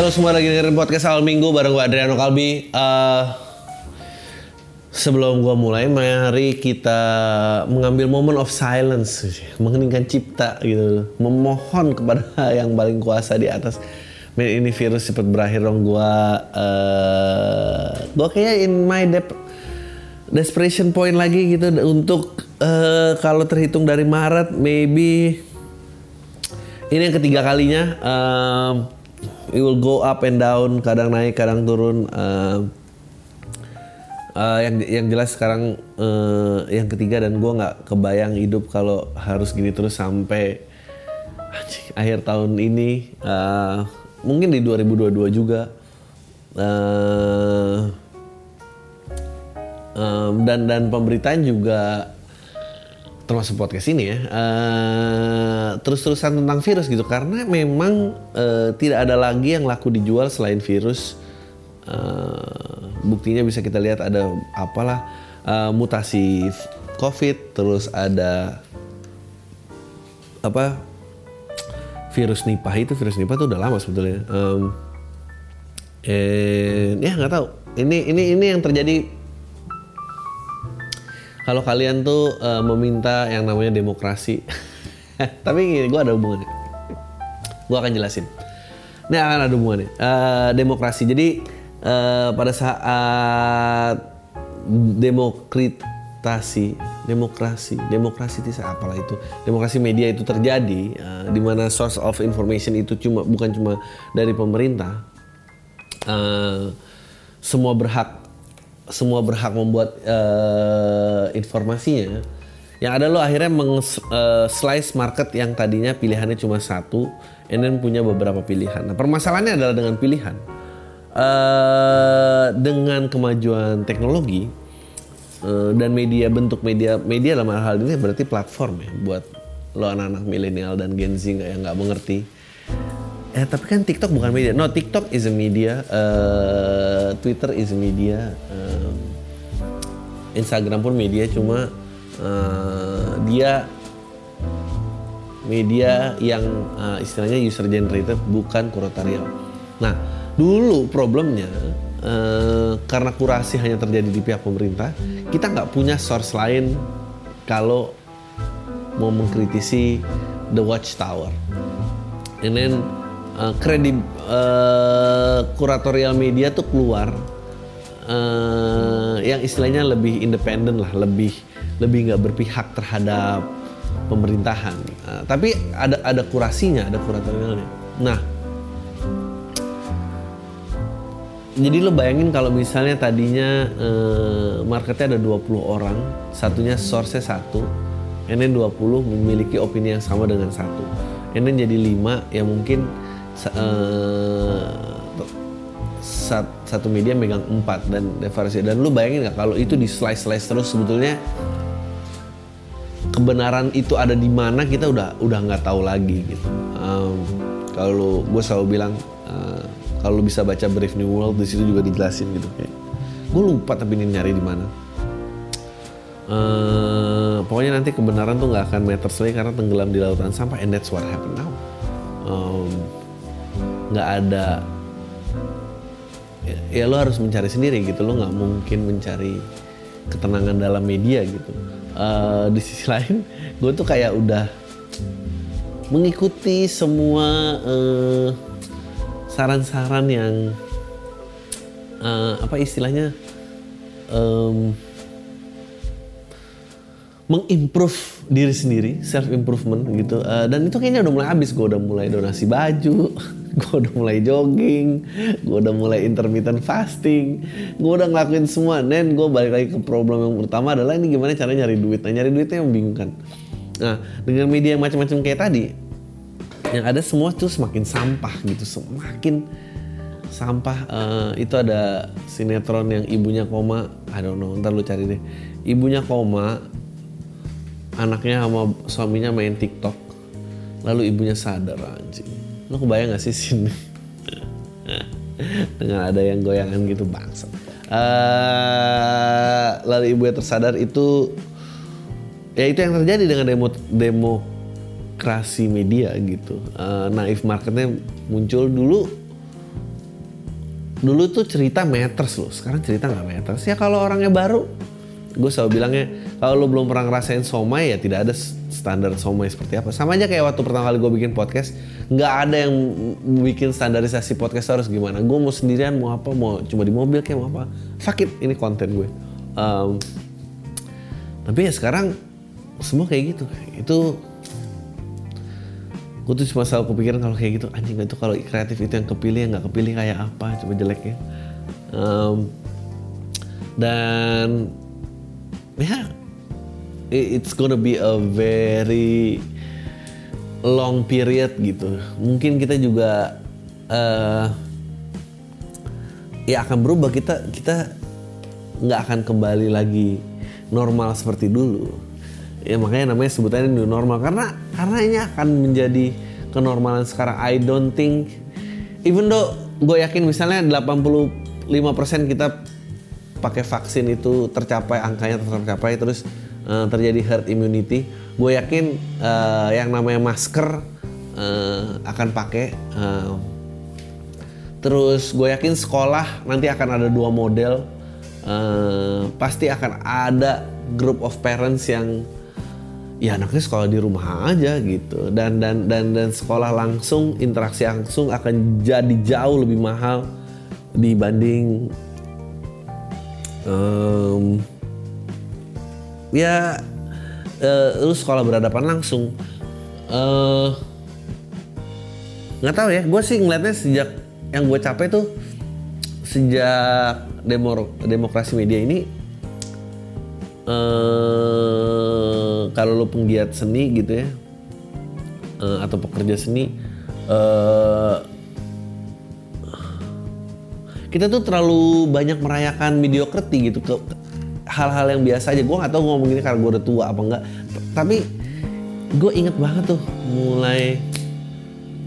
Lu semua lagi dengerin podcast awal minggu bareng gue Adriano Kalbi. Eh, Sebelum gue mulai, mari kita mengambil moment of silence Mengeningkan cipta gitu. Memohon kepada yang paling kuasa di atas. Men ini virus cepat berakhir dong. Gue uh, Gue kayak in my dep desperation point lagi gitu. Untuk eh, kalau terhitung dari Maret Maybe Ini yang ketiga kalinya. Um, it will go up and down, kadang naik, kadang turun. Uh, uh, yang yang jelas sekarang uh, yang ketiga dan gue nggak kebayang hidup kalau harus gini terus sampai akhir tahun ini. Uh, mungkin di 2022 juga. Uh, um, dan dan pemberitaan juga termasuk podcast ini ya uh, terus-terusan tentang virus gitu. Karena memang uh, tidak ada lagi yang laku dijual selain virus. Uh, buktinya bisa kita lihat ada apalah uh, mutasi covid terus ada apa virus nipah. Itu virus nipah itu udah lama sebetulnya. Um, and, ya nggak tahu. Ini ini ini yang terjadi kalau kalian tuh uh, meminta yang namanya demokrasi, tapi gini, gue ada hubungannya. Gue akan jelasin. Ini akan ada hubungannya. Uh, demokrasi. Jadi uh, pada saat demokratasi, demokrasi, demokrasi itu apalah itu, demokrasi media itu terjadi, uh, di mana source of information itu cuma bukan cuma dari pemerintah. Uh, semua berhak semua berhak membuat uh, informasinya. Yang ada lo akhirnya meng uh, slice market yang tadinya pilihannya cuma satu, and then punya beberapa pilihan. Nah permasalahannya adalah dengan pilihan. Uh, dengan kemajuan teknologi dan media bentuk media media dalam hal ini berarti platform ya buat lo anak-anak milenial dan Gen Z yang nggak mengerti Ya tapi kan TikTok bukan media. No, TikTok is a media. Uh, Twitter is a media. Uh, Instagram pun media. Cuma uh, dia media yang uh, istilahnya user generated bukan kuratorial. Nah, dulu problemnya uh, karena kurasi hanya terjadi di pihak pemerintah, kita nggak punya source lain kalau mau mengkritisi the watchtower. And then uh, uh, kuratorial media tuh keluar uh, yang istilahnya lebih independen lah, lebih lebih nggak berpihak terhadap pemerintahan. Uh, tapi ada ada kurasinya, ada kuratorialnya. Nah, jadi lo bayangin kalau misalnya tadinya uh, marketnya ada 20 orang, satunya source-nya satu, then 20 memiliki opini yang sama dengan satu. Then jadi lima yang mungkin uh, satu media megang empat dan variasi dan lu bayangin nggak kalau itu di slice slice terus sebetulnya kebenaran itu ada di mana kita udah udah nggak tahu lagi gitu. Um, kalau gue selalu bilang uh, kalau bisa baca Brave New World di situ juga dijelasin gitu. Kayak gue lupa tapi ini nyari di mana. Uh, pokoknya nanti kebenaran tuh nggak akan meter lagi karena tenggelam di lautan sampah and that's what happened now. Um, nggak ada ya, ya lo harus mencari sendiri gitu. Lo nggak mungkin mencari ketenangan dalam media gitu. Uh, di sisi lain gue tuh kayak udah mengikuti semua saran-saran uh, yang uh, apa istilahnya um, mengimprove diri sendiri self improvement gitu. Uh, dan itu kayaknya udah mulai habis. Gue udah mulai donasi baju gue udah mulai jogging gue udah mulai intermittent fasting gue udah ngelakuin semua. Dan gue balik lagi ke problem yang pertama adalah ini gimana cara nyari duit. Nah nyari duitnya yang membingungkan Nah, dengan media yang macam-macam kayak tadi, yang ada semua tuh semakin sampah gitu, semakin sampah. Uh, itu ada sinetron yang ibunya koma, I don't know, ntar lu cari deh. Ibunya koma, anaknya sama suaminya main TikTok, lalu ibunya sadar anjing. Lu kebayang gak sih sini? Dengan ada yang goyangan gitu bangsa. Uh, lalu ibunya tersadar itu ya itu yang terjadi dengan demo demokrasi media gitu uh, naif marketnya muncul dulu dulu tuh cerita meters loh sekarang cerita nggak meters ya kalau orangnya baru gue selalu bilangnya kalau lo belum pernah ngerasain somai ya tidak ada standar somai seperti apa. Sama aja kayak waktu pertama kali gue bikin podcast nggak ada yang bikin standarisasi podcast harus gimana. Gue mau sendirian mau apa mau cuma di mobil kayak mau apa. Sakit ini konten gue. Um, tapi ya sekarang semua kayak gitu. Itu gue tuh cuma selalu kepikiran kalau kayak gitu anjing itu kalau kreatif itu yang kepilih yang nggak kepilih kayak apa coba jeleknya. Um, dan ya yeah, it's gonna be a very long period gitu. Mungkin kita juga uh, ya akan berubah. Kita kita nggak akan kembali lagi normal seperti dulu. Ya makanya namanya sebutannya new normal. Karena karena ini akan menjadi kenormalan sekarang. I don't think even though gue yakin misalnya 85% kita pakai vaksin itu tercapai angkanya tercapai terus uh, terjadi herd immunity. Gue yakin uh, yang namanya masker uh, akan pakai uh, terus gue yakin sekolah nanti akan ada dua model. Uh, pasti akan ada group of parents yang ya anaknya sekolah di rumah aja gitu. Dan dan dan dan sekolah langsung interaksi langsung akan jadi jauh lebih mahal dibanding um, ya uh, lu sekolah berhadapan langsung. Nggak uh, tahu ya gue sih ngeliatnya sejak yang gue capek tuh sejak demo demokrasi media ini uh, kalau lo penggiat seni gitu ya uh, atau pekerja seni uh, kita tuh terlalu banyak merayakan mediocrity gitu ke hal-hal yang biasa aja. Gue nggak tahu ngomong ini karena gue udah tua apa enggak tapi gue inget banget tuh mulai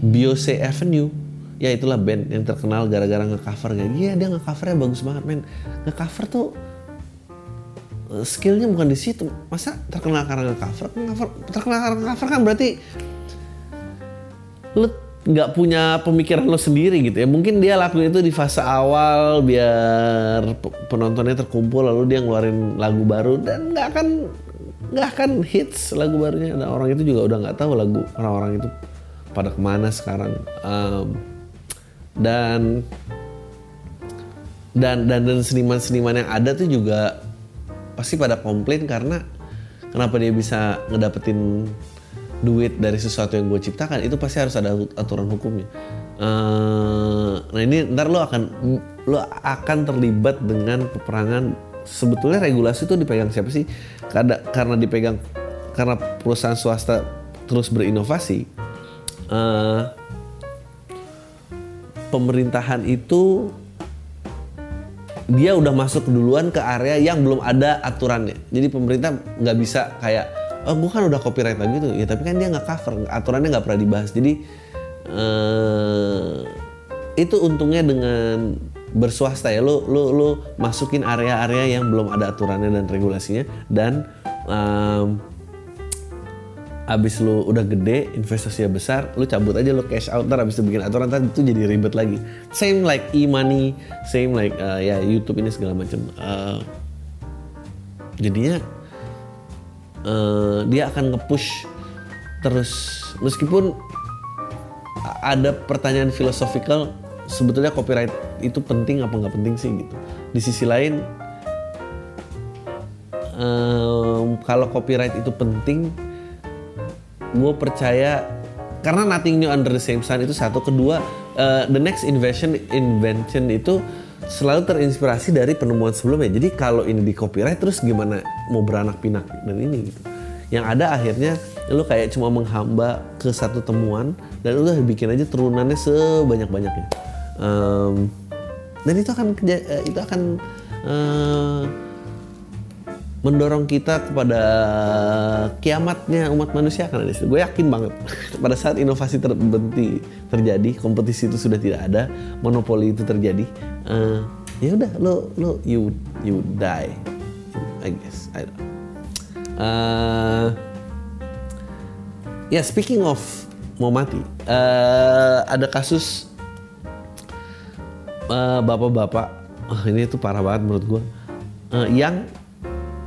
Biose Avenue. Ya itulah band yang terkenal gara-gara ngecover kayak iya dia ngecovernya bagus banget men. Ngecover tuh skillnya bukan di situ. Masa terkenal karena cover cover terkenal karena cover kan berarti lu nggak punya pemikiran lo sendiri gitu ya. Mungkin dia lakuin itu di fase awal biar penontonnya terkumpul lalu dia ngeluarin lagu baru dan nggak akan nggak akan hits lagu barunya. Dan orang itu juga udah nggak tahu lagu orang-orang itu pada ke mana sekarang. Um, dan dan dan dan seniman-seniman yang ada tuh juga pasti pada komplain karena kenapa dia bisa ngedapetin duit dari sesuatu yang gue ciptakan itu pasti harus ada aturan hukumnya. Uh, nah ini ntar lo akan lo akan terlibat dengan peperangan sebetulnya regulasi itu dipegang siapa sih? Karena karena dipegang karena perusahaan swasta terus berinovasi. Uh, pemerintahan itu dia udah masuk duluan ke area yang belum ada aturannya. Jadi pemerintah nggak bisa kayak, oh gue kan udah copyright lagi tuh, ya tapi kan dia nggak cover, aturannya nggak pernah dibahas. Jadi uh, itu untungnya dengan berswasta ya, lo lo lo masukin area-area yang belum ada aturannya dan regulasinya. Dan um, abis lu udah gede investasinya besar lu cabut aja lu cash out. Ntar abis itu bikin aturan ntar itu jadi ribet lagi. Same like e-money same like uh, ya YouTube ini segala macam. Uh, jadinya uh, dia akan nge-push terus. Meskipun ada pertanyaan filosofikal sebetulnya copyright itu penting apa nggak penting sih gitu. Di sisi lain um, kalau copyright itu penting gue percaya karena nothing new under the same sun itu satu. Kedua uh, the next invention invention itu selalu terinspirasi dari penemuan sebelumnya. Jadi kalau ini di copyright terus gimana mau beranak pinak dan ini gitu. Yang ada akhirnya lu kayak cuma menghamba ke satu temuan dan udah bikin aja turunannya sebanyak banyaknya um, dan itu akan eh, itu akan uh, mendorong kita kepada kiamatnya umat manusia kan ada gue yakin banget pada saat inovasi terbenti terjadi kompetisi itu sudah tidak ada monopoli itu terjadi uh, ya udah lo lo you you die I guess I don't. Uh, ya speaking of mau mati uh, ada kasus bapak-bapak uh, ini tuh parah banget menurut gue uh, yang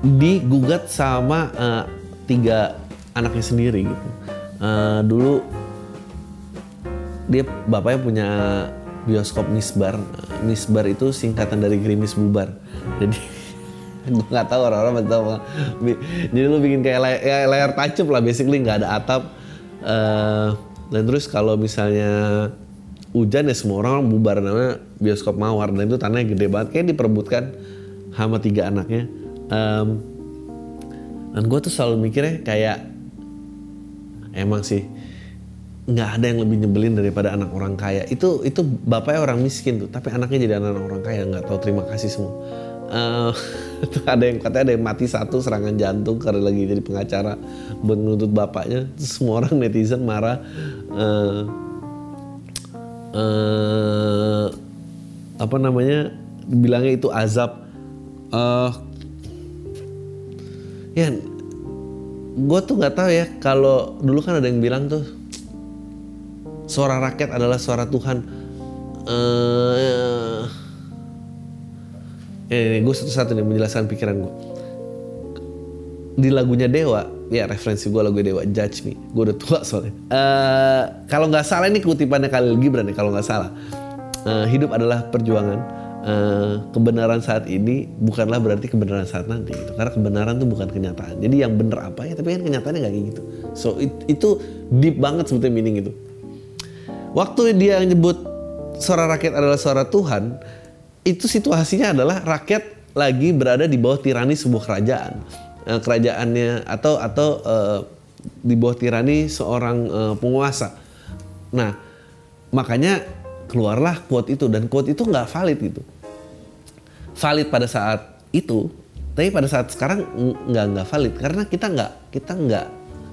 digugat sama uh, tiga anaknya sendiri gitu. Uh, dulu dia bapaknya punya bioskop Misbar. Misbar itu singkatan dari Grimis Bubar. Jadi gue nggak tahu orang-orang tahu. Jadi lu bikin kayak layar, ya, layar tancap lah, basically nggak ada atap. Uh, dan terus kalau misalnya hujan ya semua orang bubar namanya bioskop mawar dan itu tanahnya gede banget kayak diperebutkan sama tiga anaknya um, dan gue tuh selalu mikirnya kayak emang sih nggak ada yang lebih nyebelin daripada anak orang kaya. Itu itu bapaknya orang miskin tuh tapi anaknya jadi anak orang kaya nggak tahu terima kasih semua. Uh, ada yang katanya ada yang mati satu serangan jantung karena lagi jadi pengacara buat menuntut bapaknya. Terus semua orang netizen marah. Uh, uh, apa namanya bilangnya itu azab. Uh, ya gue tuh nggak tahu ya kalau dulu kan ada yang bilang tuh suara rakyat adalah suara Tuhan. Uh, eh, gue satu-satu nih menjelaskan pikiran gue di lagunya Dewa ya referensi gue lagu Dewa Judge Me. Gue udah tua soalnya. Uh, kalau nggak salah ini kutipannya Khalil Gibran ya kalau nggak salah. Uh, hidup adalah perjuangan uh, kebenaran saat ini bukanlah berarti kebenaran saat nanti gitu. Karena kebenaran itu bukan kenyataan. Jadi yang benar apa ya, tapi kan kenyataannya nggak kayak gitu. So it, itu deep banget sebetulnya meaning itu. Waktu dia nyebut suara rakyat adalah suara Tuhan, itu situasinya adalah rakyat lagi berada di bawah tirani sebuah kerajaan. Uh, kerajaannya atau atau uh, di bawah tirani seorang uh, penguasa. Nah, makanya keluarlah quote itu dan quote itu nggak valid gitu valid pada saat itu tapi pada saat sekarang nggak nggak valid. Karena kita nggak kita nggak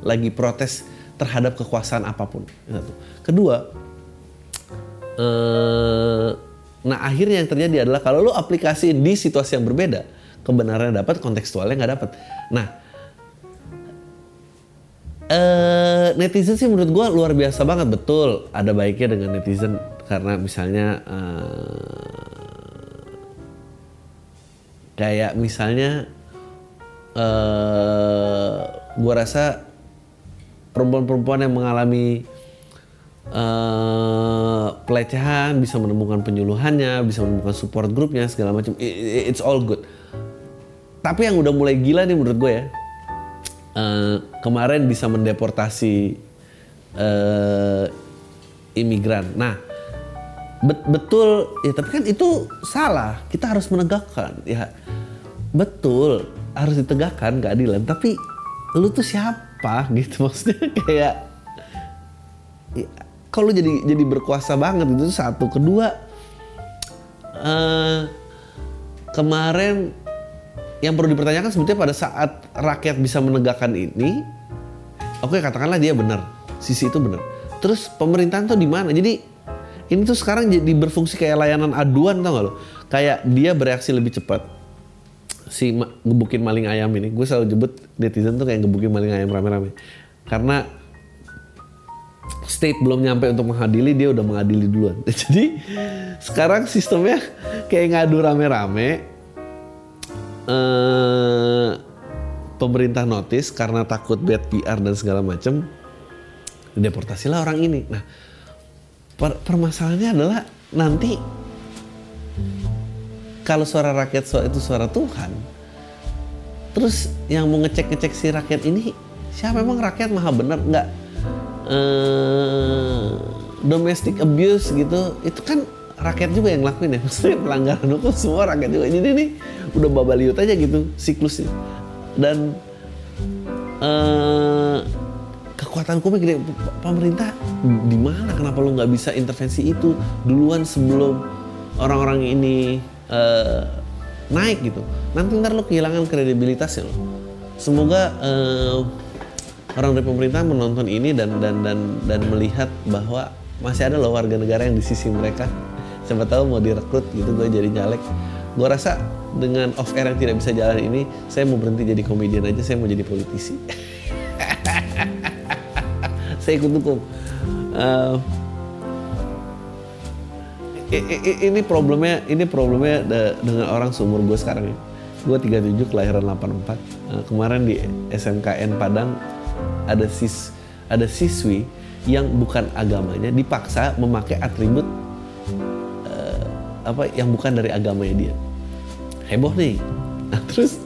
lagi protes terhadap kekuasaan apa pun. Kedua eh, nah akhirnya yang terjadi adalah kalau lo aplikasi di situasi yang berbeda kebenaran dapat kontekstualnya nggak dapat. Nah eh, netizen sih menurut gue luar biasa banget. Betul ada baiknya dengan netizen. Karena misalnya uh, kayak misalnya uh, eh, gue rasa perempuan-perempuan yang mengalami uh, pelecehan bisa menemukan penyuluhannya bisa menemukan support grupnya segala macam it's all good. Tapi yang udah mulai gila nih menurut gue ya uh, kemarin bisa mendeportasi uh, imigran. Nah bet betul. Ya tapi kan itu salah. Kita harus menegakkan ya. Betul harus ditegakkan keadilan tapi lu tuh siapa gitu maksudnya? Kayak ya, kalau jadi jadi berkuasa banget itu satu. Kedua uh, kemarin yang perlu dipertanyakan sebetulnya pada saat rakyat bisa menegakkan ini oke okay, katakanlah dia benar. Sisi itu benar. Terus pemerintahan tuh di mana? Jadi ini tuh sekarang jadi berfungsi kayak layanan aduan tau gak lo? Kayak dia bereaksi lebih cepat. Si ma gebukin maling ayam ini. Gue selalu jebut netizen tuh kayak gebukin maling ayam rame-rame. Karena state belum nyampe untuk mengadili dia udah mengadili duluan. Jadi sekarang sistemnya kayak ngadu rame-rame eh, pemerintah notice karena takut bad PR dan segala macem deportasilah orang ini. Nah per permasalahannya adalah nanti kalau suara rakyat suara itu suara Tuhan terus yang mau ngecek ngecek si rakyat ini siapa? Emang rakyat maha benar nggak eh, domestic abuse gitu. Itu kan rakyat juga yang ngelakuin ya maksudnya pelanggaran hukum semua rakyat juga. Jadi ini udah babaliut aja gitu siklusnya. Dan eh, kekuatan hukumnya gede. Pemerintah di mana? Kenapa lu nggak bisa intervensi itu? Duluan sebelum orang-orang ini eh, naik gitu. Nanti ntar lu kehilangan kredibilitasnya lo semoga eh, orang dari pemerintah menonton ini dan dan dan dan melihat bahwa masih ada loh warga negara yang di sisi mereka. Siapa tahu mau direkrut gitu gue jadi nyalek. Gue rasa dengan off air yang tidak bisa jalan ini saya mau berhenti jadi komedian aja saya mau jadi politisi saya ikut dukung uh, ini problemnya ini problemnya dengan orang seumur gue sekarang ya gue 37 kelahiran 84 uh, kemarin di SMKN Padang ada sis ada siswi yang bukan agamanya dipaksa memakai atribut uh, apa yang bukan dari agamanya dia. Heboh nih. Nah, terus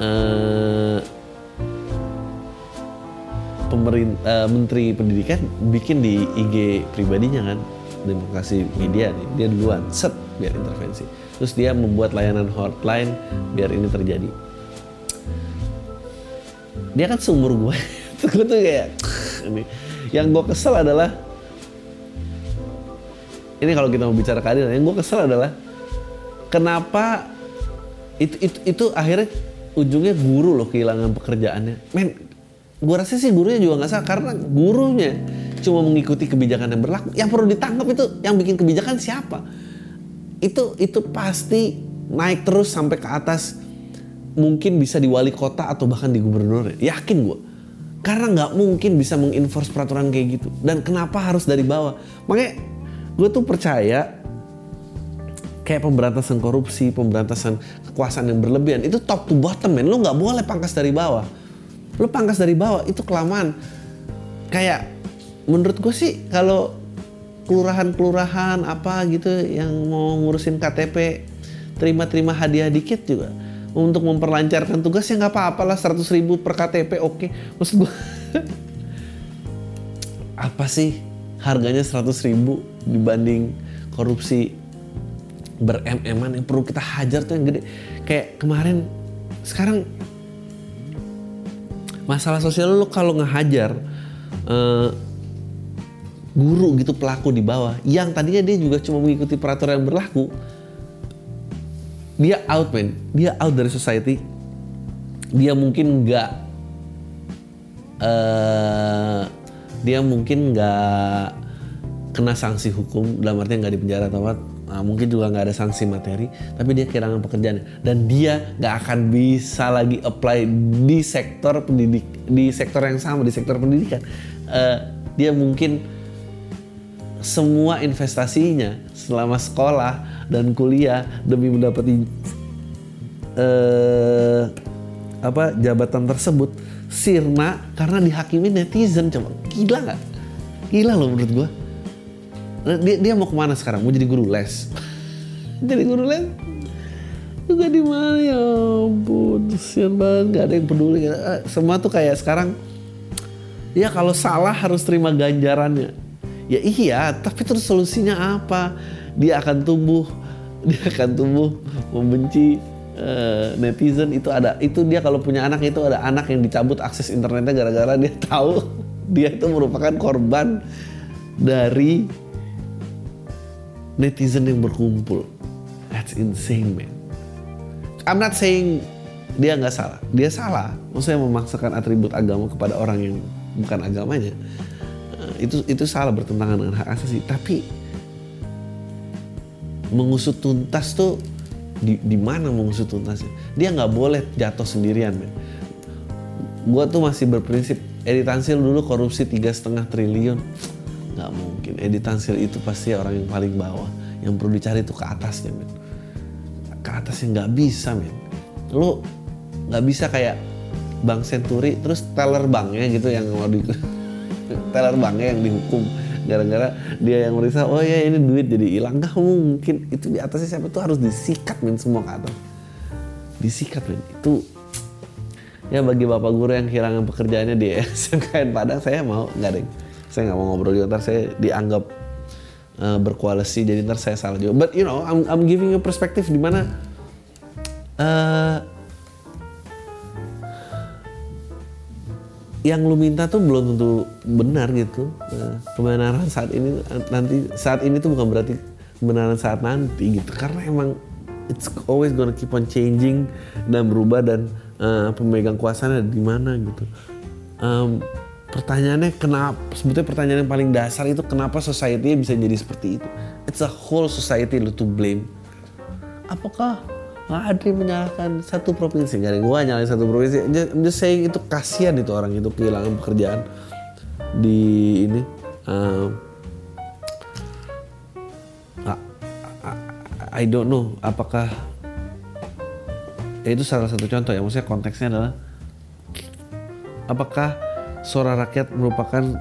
uh, uh, menteri pendidikan bikin di IG pribadinya kan demokrasi media nih dia duluan set biar intervensi. Terus dia membuat layanan hotline biar ini terjadi. Dia kan seumur gue gue tuh kayak ini. Yang gue kesel adalah ini kalau kita mau bicara keadilan yang gue kesel adalah kenapa itu, itu itu akhirnya ujungnya guru loh kehilangan pekerjaannya. Men gue rasa sih gurunya juga nggak salah karena gurunya cuma mengikuti kebijakan yang berlaku. Yang perlu ditangkap itu yang bikin kebijakan siapa? Itu itu pasti naik terus sampai ke atas mungkin bisa di wali kota atau bahkan di gubernur yakin gue karena nggak mungkin bisa mengenforce peraturan kayak gitu. Dan kenapa harus dari bawah? Makanya gue tuh percaya kayak pemberantasan korupsi pemberantasan kekuasaan yang berlebihan itu top to bottom men. Lu nggak boleh pangkas dari bawah lu pangkas dari bawah itu kelamaan. Kayak menurut gue sih kalau kelurahan-kelurahan apa gitu yang mau ngurusin KTP terima-terima hadiah dikit juga. Untuk memperlancarkan tugas ya nggak apa-apa lah 100 ribu per KTP oke. Okay. maksud gue apa sih harganya 100 ribu dibanding korupsi berem-eman yang perlu kita hajar tuh yang gede? Kayak kemarin sekarang masalah sosial lu kalau ngehajar uh, guru gitu pelaku di bawah yang tadinya dia juga cuma mengikuti peraturan yang berlaku dia out man dia out dari society. Dia mungkin nggak uh, dia mungkin nggak kena sanksi hukum dalam artinya nggak di penjara atau apa nah, mungkin juga nggak ada sanksi materi tapi dia kehilangan pekerjaan. Dan dia nggak akan bisa lagi apply di sektor pendidik di sektor yang sama di sektor pendidikan. Uh, dia mungkin semua investasinya selama sekolah dan kuliah demi mendapati uh, apa jabatan tersebut sirna karena dihakimi netizen coba. Gila nggak? Gila loh menurut gue dia, dia mau ke mana sekarang? Mau jadi guru les? Jadi guru les? Juga di mana? Ya ampun sian banget. Gak ada yang peduli. Semua tuh kayak sekarang ya kalau salah harus terima ganjarannya. Ya iya tapi terus solusinya apa? Dia akan tumbuh dia akan tumbuh membenci uh, netizen. Itu ada itu dia kalau punya anak itu ada anak yang dicabut akses internetnya gara-gara dia tahu dia itu merupakan korban dari netizen yang berkumpul. That's insane man. I'm not saying dia nggak salah. Dia salah. Maksudnya memaksakan atribut agama kepada orang yang bukan agamanya. Uh, itu itu salah bertentangan dengan hak asasi. Tapi mengusut tuntas tuh di, di mana mengusut tuntasnya? Dia nggak boleh jatuh sendirian men gue tuh masih berprinsip editansil dulu korupsi tiga setengah triliun. Nggak mungkin editansil itu pasti orang yang paling bawah. Yang perlu dicari itu ke atasnya men. Ke atasnya nggak bisa men. Lu nggak bisa kayak bank senturi terus teller banknya gitu yang mau di teller banknya yang dihukum. Gara-gara dia yang merisa oh ya ini duit jadi hilang. Gak mungkin. Itu di atasnya siapa tuh harus disikat min semua ke atas. Disikat min itu ya bagi bapak guru yang kehilangan pekerjaannya di SMKN Padang saya mau. Nggak deh saya nggak mau ngobrol juga ntar saya dianggap uh, berkoalisi jadi ntar saya salah juga but you know I'm, I'm giving you perspektif di mana uh, yang lu minta tuh belum tentu benar gitu. Nah, kebenaran saat ini nanti saat ini tuh bukan berarti kebenaran saat nanti gitu. Karena emang it's always gonna keep on changing dan berubah dan uh, pemegang kuasanya di mana gitu. Um, pertanyaannya kenapa sebetulnya pertanyaan yang paling dasar itu kenapa society bisa jadi seperti itu? It's a whole society lu to blame. Apakah nggak ada yang menyalahkan satu provinsi? Nggak ada gue nyalain satu provinsi. I'm just saying itu kasihan itu orang itu kehilangan pekerjaan di ini um, I don't know apakah ya itu salah satu contoh ya. Maksudnya konteksnya adalah apakah suara rakyat merupakan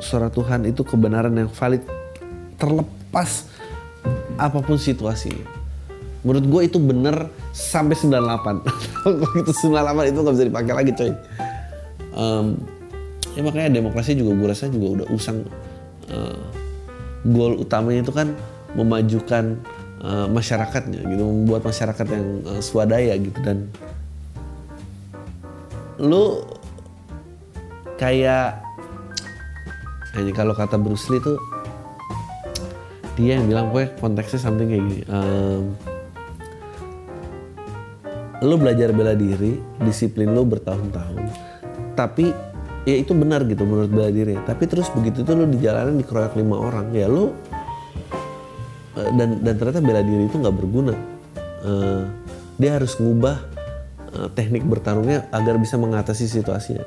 suara Tuhan itu kebenaran yang valid terlepas apa pun situasi. Menurut gue itu bener sampai 98. Kalau itu 98 itu nggak bisa dipakai lagi coy. Um, ya makanya demokrasi juga gue rasa juga udah usang. Uh, goal utamanya itu kan memajukan uh, masyarakatnya gitu, membuat masyarakat yang uh, swadaya gitu dan lu kayak ini kalau kata Bruce Lee tuh dia yang bilang gue konteksnya something kayak gini um, lo belajar bela diri disiplin lo bertahun-tahun tapi ya itu benar gitu menurut bela diri. Tapi terus begitu tuh lo di jalanan dikeroyok lima orang ya lo eh, dan dan ternyata bela diri itu nggak berguna. Uh, dia harus ngubah uh, teknik bertarungnya agar bisa mengatasi situasinya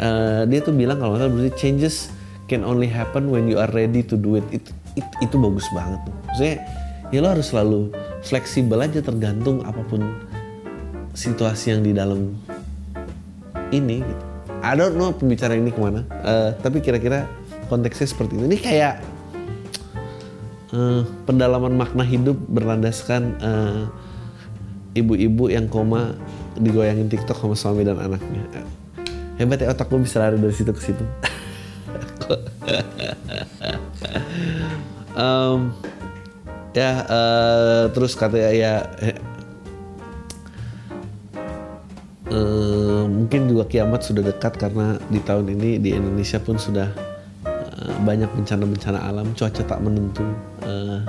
uh, dia tuh bilang kalau nggak berarti changes can only happen when you are ready to do it. Itu it, itu bagus banget tuh. Maksudnya ya lo harus selalu fleksibel aja tergantung apa pun situasi yang di dalam ini gitu. I don't know pembicaraan ini ke mana, uh, tapi kira-kira konteksnya seperti itu. Ini kayak uh, pendalaman makna hidup berlandaskan ibu-ibu uh, yang koma digoyangin TikTok sama suami dan anaknya hebat ya otak gue bisa lari dari situ ke situ. Um, ya uh, terus katanya ya uh, mungkin juga kiamat sudah dekat karena di tahun ini di Indonesia pun sudah uh, banyak bencana-bencana alam. Cuaca tak menentu uh,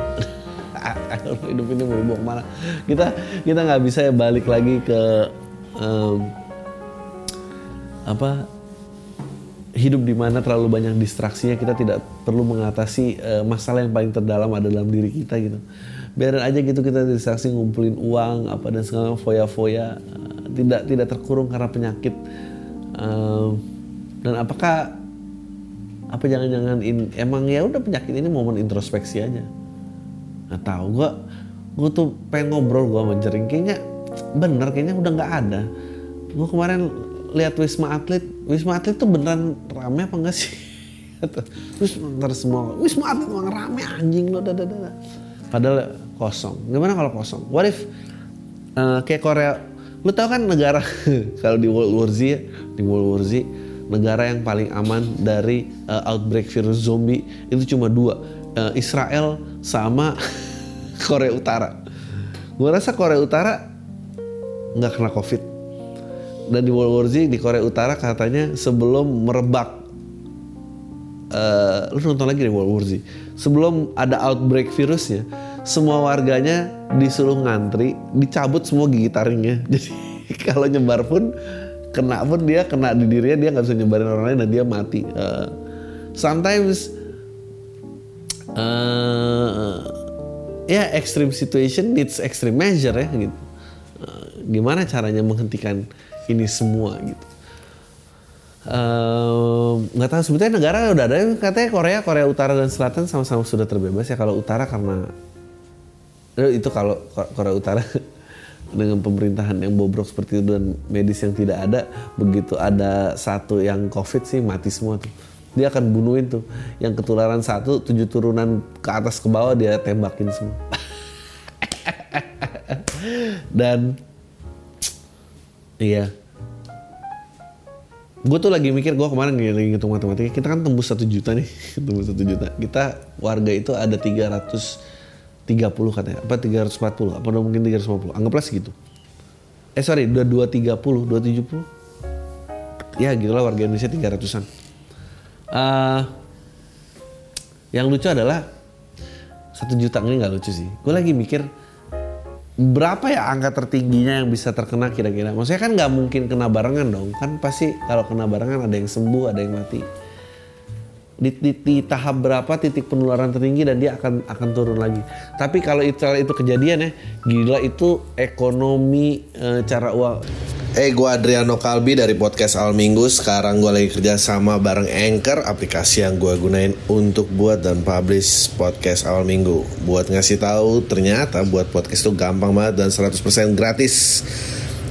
hidup ini mau dibawa ke mana kita kita nggak bisa ya balik lagi ke um, apa hidup di mana terlalu banyak distraksinya kita tidak perlu mengatasi uh, masalah yang paling terdalam ada dalam diri kita gitu. Biarin aja gitu kita distraksi ngumpulin uang apa dan segala foya-foya uh, tidak tidak terkurung karena penyakit. Uh, dan apakah apa jangan-jangan emang ya udah penyakit ini momen introspeksi aja. Nggak tahu gua gua tuh pengen ngobrol gua sama jering kayaknya bener kayaknya udah nggak ada. Gua kemarin lihat wisma atlet wisma atlet tuh beneran rame apa enggak sih? Terus ntar semua wisma atlet emang rame anjing lo dadadada padahal kosong. Gimana kalau kosong? What if uh, kayak Korea lu tau kan negara kalau di World War Z ya, di World War Z negara yang paling aman dari uh, outbreak virus zombie itu cuma dua uh, Israel sama Korea Utara. Gue rasa Korea Utara nggak kena covid dan di World War Z di Korea Utara katanya sebelum merebak uh, lu nonton lagi di World War Z. Sebelum ada outbreak virusnya semua warganya disuruh ngantri dicabut semua gigi taringnya jadi kalau nyebar pun kena pun dia kena di dirinya dia nggak bisa nyebarin orang lain dan dia mati. Uh, sometimes uh, ya extreme situation needs extreme measure ya gitu. Uh, gimana caranya menghentikan ini semua gitu. Nggak uh, tahu sebetulnya negara udah ada katanya Korea Korea Utara dan Selatan sama-sama sudah terbebas ya kalau Utara karena eh, itu kalau Korea Utara dengan pemerintahan yang bobrok seperti itu dan medis yang tidak ada begitu ada satu yang covid sih mati semua tuh. Dia akan bunuhin tuh yang ketularan satu tujuh turunan ke atas ke bawah dia tembakin semua. Dan iya. Gue tuh lagi mikir gue kemarin lagi ngitung matematika. Kita kan tembus satu juta nih. Tembus satu juta. Kita warga itu ada 330 katanya. Apa 340 apa udah mungkin 350 anggaplah segitu. Eh sorry udah 230 270 ya gitulah warga Indonesia 300-an. Uh, yang lucu adalah satu juta ini nggak lucu sih. Gue lagi mikir berapa ya angka tertingginya yang bisa terkena kira-kira? Maksudnya kan nggak mungkin kena barengan dong. Kan pasti kalau kena barengan ada yang sembuh, ada yang mati. Di, di, di tahap berapa titik penularan tertinggi dan dia akan akan turun lagi. Tapi kalau itu itu kejadian ya, gila itu ekonomi e, cara uang Eh, hey, gue Adriano Kalbi dari podcast Al Minggu. Sekarang gue lagi kerja sama bareng Anchor, aplikasi yang gue gunain untuk buat dan publish podcast Al Minggu. Buat ngasih tahu, ternyata buat podcast itu gampang banget dan 100% gratis.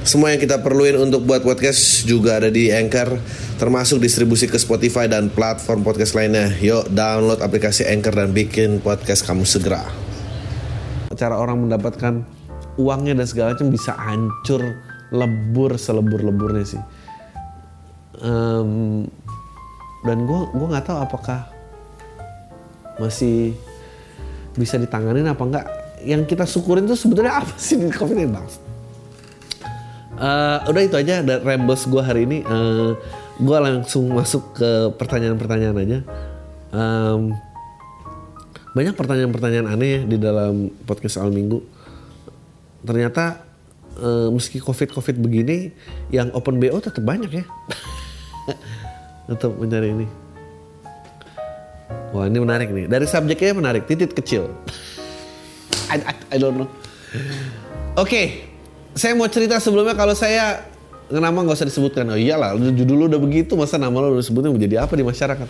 Semua yang kita perluin untuk buat podcast juga ada di Anchor, termasuk distribusi ke Spotify dan platform podcast lainnya. Yuk, download aplikasi Anchor dan bikin podcast kamu segera. Cara orang mendapatkan uangnya dan segala macam bisa hancur lebur selebur-leburnya sih. Um, dan gue gue nggak tahu apakah masih bisa ditanganin apa enggak. Yang kita syukurin tuh sebetulnya apa sih di covid ini bang? Uh, udah itu aja dari rebels gue hari ini. Uh, gue langsung masuk ke pertanyaan-pertanyaan aja. Um, banyak pertanyaan-pertanyaan aneh ya di dalam podcast Al Minggu. Ternyata uh, meski covid covid begini yang open bo tetap banyak ya untuk mencari ini wah ini menarik nih dari subjeknya menarik titik kecil I, I, I don't know oke okay. Saya mau cerita sebelumnya kalau saya nama nggak usah disebutkan. Oh iyalah judul lu udah begitu masa nama lu udah sebutnya menjadi apa di masyarakat?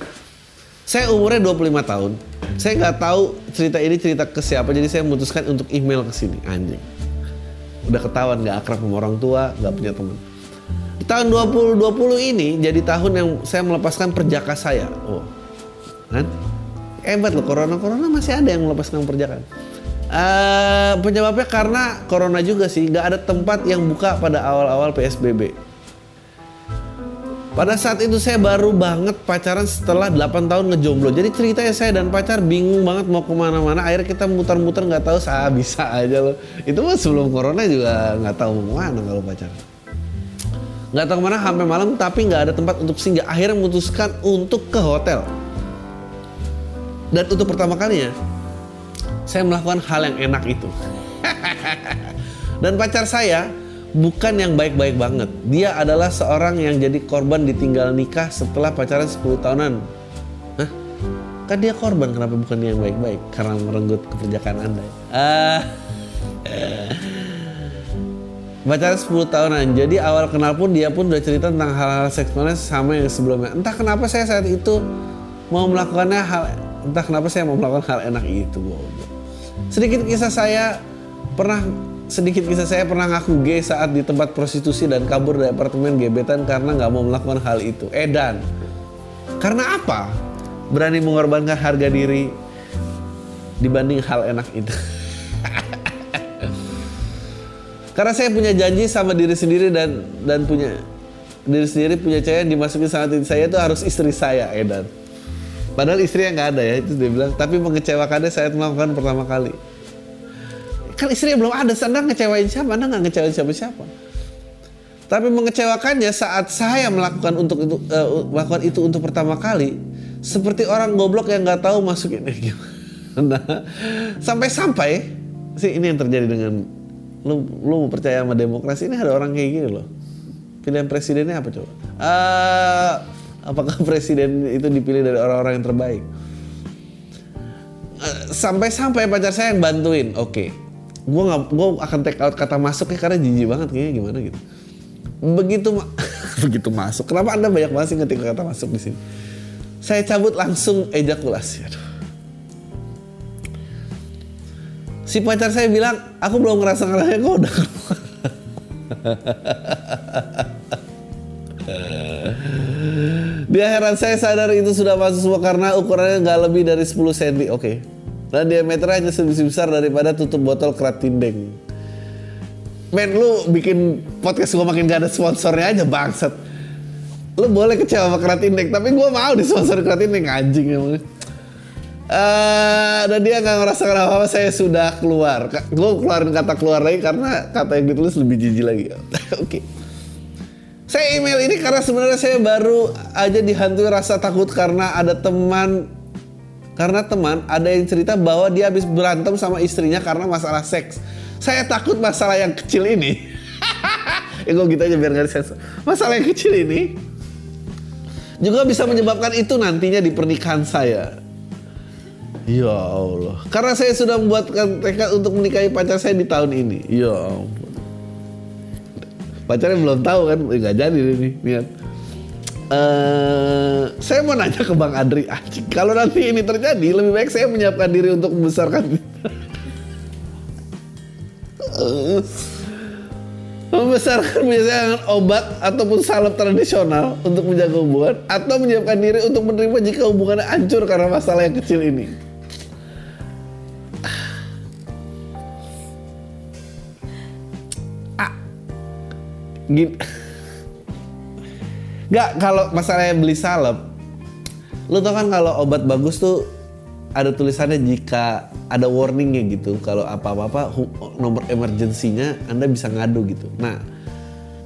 Saya umurnya 25 tahun. Saya nggak tahu cerita ini cerita ke siapa jadi saya memutuskan untuk email ke sini. Anjing. Udah ketahuan nggak akrab sama orang tua nggak punya teman. Tahun 2020 ini jadi tahun yang saya melepaskan perjaka saya. Oh. Kan? Hebat loh corona. Corona masih ada yang melepaskan perjaka uh, penyebabnya karena corona juga sih nggak ada tempat yang buka pada awal-awal psbb pada saat itu saya baru banget pacaran setelah 8 tahun ngejomblo. Jadi ceritanya saya dan pacar bingung banget mau ke mana-mana. Akhirnya kita muter-muter nggak tahu saya bisa aja loh. Itu mah sebelum corona juga nggak tahu mau ke mana kalau pacaran. Nggak tahu ke mana sampai malam tapi nggak ada tempat untuk singgah. Akhirnya memutuskan untuk ke hotel. Dan untuk pertama kalinya saya melakukan hal yang enak itu. dan pacar saya bukan yang baik-baik banget. Dia adalah seorang yang jadi korban ditinggal nikah setelah pacaran 10 tahunan. Hah? Kan dia korban, kenapa bukan dia yang baik-baik? Karena merenggut keperjakaan Anda. Ah. pacaran 10 tahunan. Jadi awal kenal pun dia pun udah cerita tentang hal-hal seksualnya sama yang sebelumnya. Entah kenapa saya saat itu mau melakukannya hal entah kenapa saya mau melakukan hal enak itu. Sedikit kisah saya pernah sedikit kisah saya pernah ngaku gay saat di tempat prostitusi dan kabur dari apartemen gebetan karena nggak mau melakukan hal itu. Edan. Karena apa? Berani mengorbankan harga diri dibanding hal enak itu. Karena saya punya janji sama diri sendiri dan dan punya diri sendiri punya cewek yang dimasukin diri saya itu harus istri saya, Edan. Padahal istri yang nggak ada ya itu dia bilang. Tapi mengecewakannya saya melakukan pertama kali. Kan istrinya belum ada anda ngecewain siapa? Anda nggak ngecewain siapa siapa tapi mengecewakannya saat saya melakukan untuk itu uh, melakukan itu untuk pertama kali seperti orang goblok yang nggak tahu masukin gimana. Sampai-sampai sih ini yang terjadi dengan lu lu percaya sama demokrasi? Ini ada orang kayak gini loh. Pilihan presidennya apa coba? Uh, apakah presiden itu dipilih dari orang-orang yang terbaik? Uh, sampai-sampai pacar saya yang bantuin. Oke. Okay gue nggak gue akan take out kata masuk ya karena jijik banget kayaknya gimana gitu. Begitu ma begitu masuk. Kenapa anda banyak banget sih ngetik kata masuk di sini? Saya cabut langsung ejakulasi. Aduh. Si pacar saya bilang aku belum ngerasa ngerasa kok udah di akhiran saya sadar itu sudah masuk semua karena ukurannya nggak lebih dari 10 cm oke okay dan diameternya hanya sebesar besar daripada tutup botol kerat tindeng. Men lu bikin podcast gue makin gak ada sponsornya aja bangsat. Lu boleh kecewa sama kerat tindeng, tapi gue mau di sponsor kerat tindeng anjing emang. Uh, dan dia nggak ngerasa kenapa apa saya sudah keluar. Gue keluarin kata keluar lagi karena kata yang ditulis lebih jijik lagi. Oke. okay. Saya email ini karena sebenarnya saya baru aja dihantui rasa takut karena ada teman karena teman ada yang cerita bahwa dia habis berantem sama istrinya karena masalah seks. Saya takut masalah yang kecil ini. ya gue gitu aja biar nggak disensor. Masalah yang kecil ini juga bisa menyebabkan itu nantinya di pernikahan saya. Ya Allah. Karena saya sudah membuatkan tekad untuk menikahi pacar saya di tahun ini. Ya ampun. Pacarnya belum tahu kan, nggak jadi ini. Lihat. Eh, saya mau nanya ke Bang Adri, Anjing, kalau nanti ini terjadi, lebih baik saya menyiapkan diri untuk membesarkan. Eh, membesarkan biasanya dengan obat ataupun salep tradisional untuk menjaga hubungan atau menyiapkan diri untuk menerima jika hubungannya hancur karena masalah yang kecil ini. Gini. Gak kalau masalahnya beli salep, lu tau kan kalau obat bagus tuh ada tulisannya jika ada warningnya gitu kalau apa-apa nomor emergensinya anda bisa ngadu gitu. Nah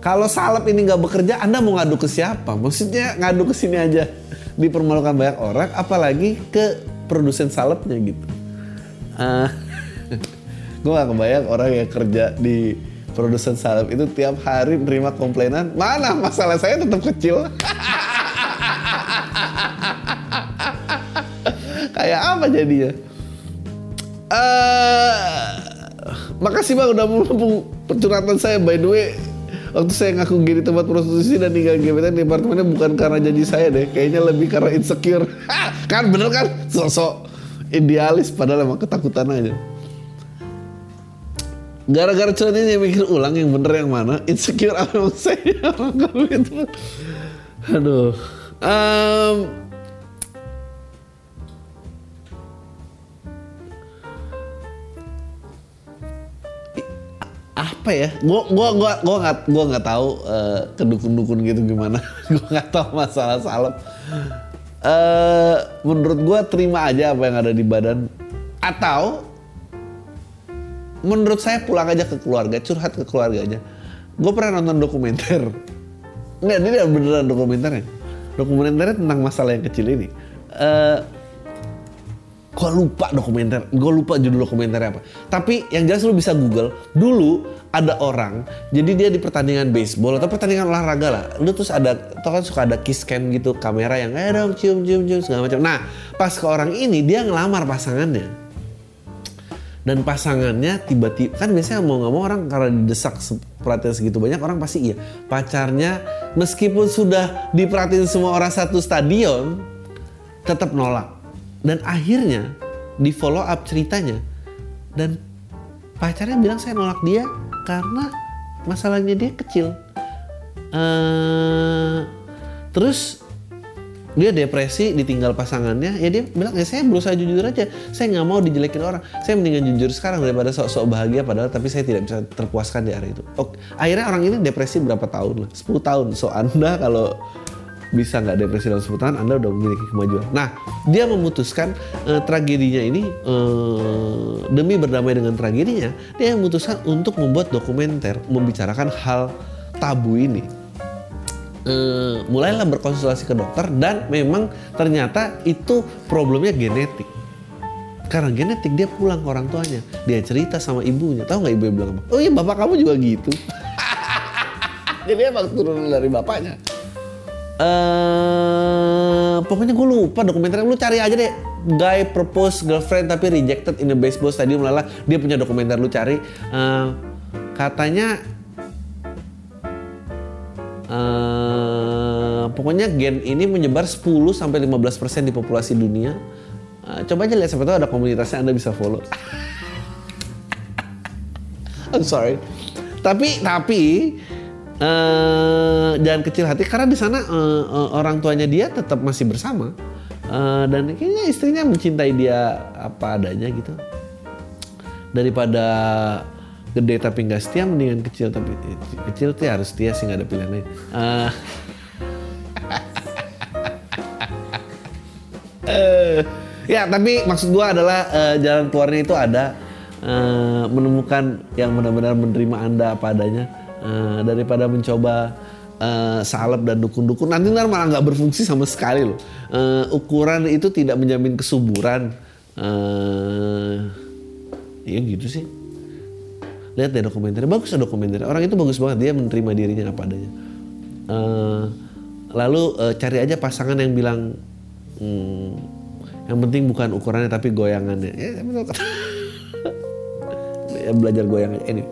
kalau salep ini nggak bekerja anda mau ngadu ke siapa? Maksudnya ngadu ke sini aja. Dipermalukan banyak orang apalagi ke produsen salepnya gitu. Ah, gue gak kebayang orang yang kerja di produsen salep itu tiap hari nerima komplainan mana masalah saya tetap kecil. Kayak apa jadinya? Eh, makasih bang udah menampung curhatan saya. By the way waktu saya ngaku gini tempat prostitusi dan tinggal gebetan di apartemennya bukan karena janji saya deh kayaknya lebih karena insecure. Kan bener kan? Sosok idealis padahal emang ketakutan aja gara-gara curhat ini mikir ulang yang bener yang mana? Insecure apa emang saya aduh. Em, apa ya? Gua gua gua gua nggak gua nggak tahu eh, ke dukun-dukun gitu gimana. Gua nggak tahu masalah salep. Eh menurut gua terima aja apa yang ada di badan. Atau menurut saya pulang aja ke keluarga curhat ke keluarga aja gue pernah nonton dokumenter nggak ini beneran dokumenternya dokumenternya tentang masalah yang kecil ini eh Gue lupa dokumenter, gue lupa judul dokumenternya apa. Tapi yang jelas lu bisa Google. Dulu ada orang, jadi dia di pertandingan baseball atau pertandingan olahraga lah. Lu terus ada, tau kan suka ada kiss cam gitu, kamera yang eh dong cium cium cium segala macam. Nah pas ke orang ini dia ngelamar pasangannya. Dan pasangannya tiba-tiba kan biasanya mau nggak mau orang karena didesak perhatian segitu banyak orang pasti iya. Pacarnya meskipun sudah diperhatiin semua orang satu stadion tetap nolak. Dan akhirnya di follow up ceritanya. Dan pacarnya bilang saya nolak dia karena masalahnya dia kecil. Eh terus dia depresi ditinggal pasangannya ya dia bilang ya saya berusaha jujur aja saya nggak mau dijelekin orang saya mendingan jujur sekarang daripada sok-sok bahagia padahal tapi saya tidak bisa terpuaskan di area itu Oke, akhirnya orang ini depresi berapa tahun lah 10 tahun so anda kalau bisa nggak depresi dalam 10 tahun Anda udah memiliki kemajuan. Nah, dia memutuskan eh, tragedinya ini eh, demi berdamai dengan tragedinya, dia memutuskan untuk membuat dokumenter membicarakan hal tabu ini. Eh, mulailah berkonsultasi ke dokter dan memang ternyata itu problemnya genetik. Karena genetik dia pulang ke orang tuanya, dia cerita sama ibunya. Tahu nggak ibunya bilang apa? Oh iya bapak kamu juga gitu. Jadi emang turun dari bapaknya eh pokoknya gue lupa dokumenternya lu cari aja deh guy propose girlfriend tapi rejected in a baseball stadium lala dia punya dokumenter lu cari Eh, katanya eh pokoknya gen ini menyebar 10 sampai 15% di populasi dunia. Eh, coba aja lihat tahu ada komunitasnya anda bisa follow. I'm sorry. Tapi tapi eh jangan kecil hati karena di sana eh, eh, orang tuanya dia tetap masih bersama. Eh, dan kayaknya istrinya mencintai dia apa adanya gitu. Daripada gede tapi nggak setia mendingan kecil tapi kecil tuh harus setia sih nggak ada pilihan lain. Eh, eh, ya tapi maksud gua adalah eh, jalan keluarnya itu ada eh, menemukan yang benar-benar menerima anda apa adanya eh, daripada mencoba uh, salep dan dukun-dukun nanti ntar malah nggak berfungsi sama sekali loh. Uh, ukuran itu tidak menjamin kesuburan. Uh, iya gitu sih. Lihat deh dokumenternya bagus ya dokumenternya. Orang itu bagus banget dia menerima dirinya apa adanya. Uh, lalu uh, cari aja pasangan yang bilang hmm, yang penting bukan ukurannya tapi goyangannya. Ya betul ya, belajar goyangannya. Ini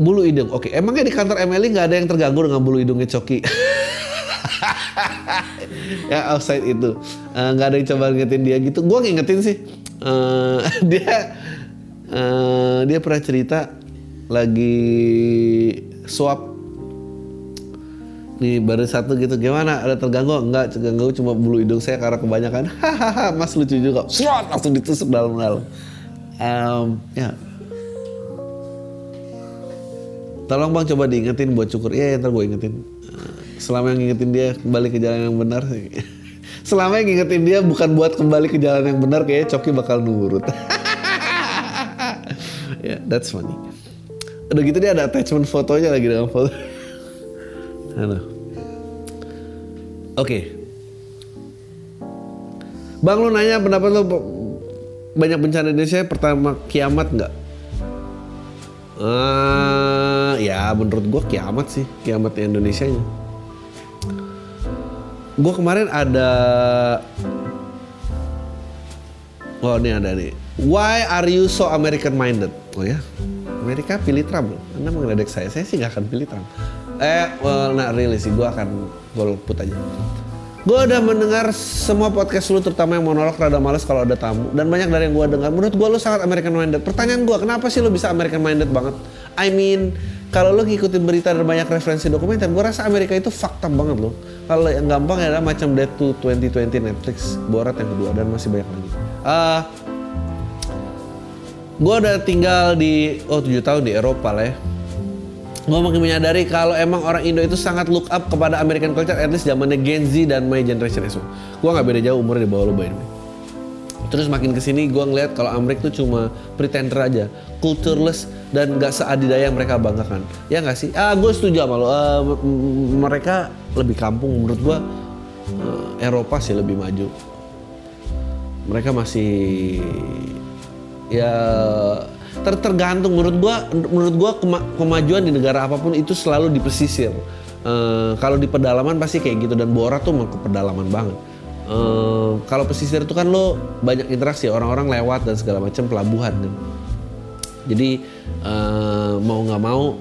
bulu hidung. Oke, emangnya di kantor Emily nggak ada yang terganggu dengan bulu hidungnya Coki? ya outside itu eh, nggak uh, ada yang coba ngingetin dia gitu. Gue ngingetin sih. Uh, dia uh, dia pernah cerita lagi swap nih baru satu gitu. Gimana? Ada terganggu? Enggak terganggu. Cuma bulu hidung saya karena kebanyakan. Hahaha mas lucu juga. Swat langsung ditusuk dalam-dalam um, ya. Tolong bang coba diingetin buat cukur. Iya ya, ntar gue ingetin. Selama yang ngingetin dia kembali ke jalan yang benar selama yang ngingetin dia bukan buat kembali ke jalan yang benar kayaknya Coki bakal nurut. Ya yeah, that's funny. Udah gitu dia ada attachment fotonya lagi dengan foto. Halo okay. bang lu nanya pendapat lu banyak bencana Indonesia pertama kiamat nggak Uh, ya menurut gue kiamat sih kiamat di Indonesia nya. Gue kemarin ada Oh ini ada nih. Why are you so American minded? Oh ya, Amerika pilih Trump. Anda mengeledek saya, saya sih nggak akan pilih Trump. Eh, well, not really sih. Gue akan golput aja. Gue udah mendengar semua podcast lu terutama yang monolog rada males kalau ada tamu dan banyak dari yang gue dengar. Menurut gue lu sangat American minded. Pertanyaan gue, kenapa sih lu bisa American minded banget? I mean, kalau lu ngikutin berita dan banyak referensi dokumenter, gue rasa Amerika itu fakta banget loh. Kalau yang gampang adalah macam Dead to 2020 Netflix, Borat yang kedua dan masih banyak lagi. Uh, ah, gue udah tinggal di oh 7 tahun di Eropa lah ya gue makin menyadari kalau emang orang Indo itu sangat look up kepada American culture at least zamannya Gen Z dan my generation itu. Gue nggak beda jauh umurnya di bawah lo by the way. Terus makin ke sini gue ngeliat kalau Amerika tuh cuma pretender aja, cultureless dan gak seadidaya yang mereka banggakan. Ya nggak sih? Ah gue setuju sama lo. Uh, mereka lebih kampung menurut gue. Uh, Eropa sih lebih maju. Mereka masih ya ter tergantung menurut gua menurut gua kema kemajuan di negara apa pun itu selalu di pesisir. Uh, kalau di pedalaman pasti kayak gitu dan Bora tuh mau ke pedalaman banget. Uh, kalau pesisir itu kan lo banyak interaksi orang-orang lewat dan segala macam pelabuhan kan. Jadi uh, mau nggak mau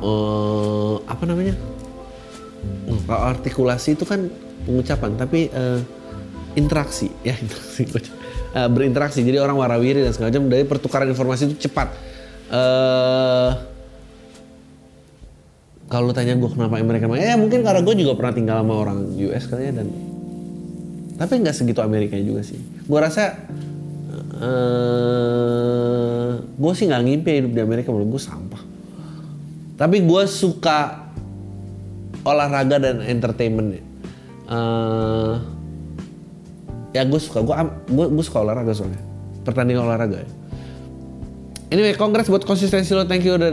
uh, apa namanya? Kalau artikulasi itu kan pengucapan tapi uh, interaksi ya interaksi uh, berinteraksi. Jadi orang warawiri dan segala macam dari pertukaran informasi itu cepat. Uh, kalau tanya gue kenapa Amerika ya mungkin karena gue juga pernah tinggal sama orang US kali ya dan tapi nggak segitu Amerika juga sih. Gue rasa uh, gue sih nggak ngimpi hidup di Amerika menurut gue sampah. Tapi gue suka olahraga dan entertainment. Uh, ya gue suka. Gue gue gue suka olahraga soalnya. Pertandingan olahraga ya. Anyway congrats buat konsistensi lo. Thank you. Udah,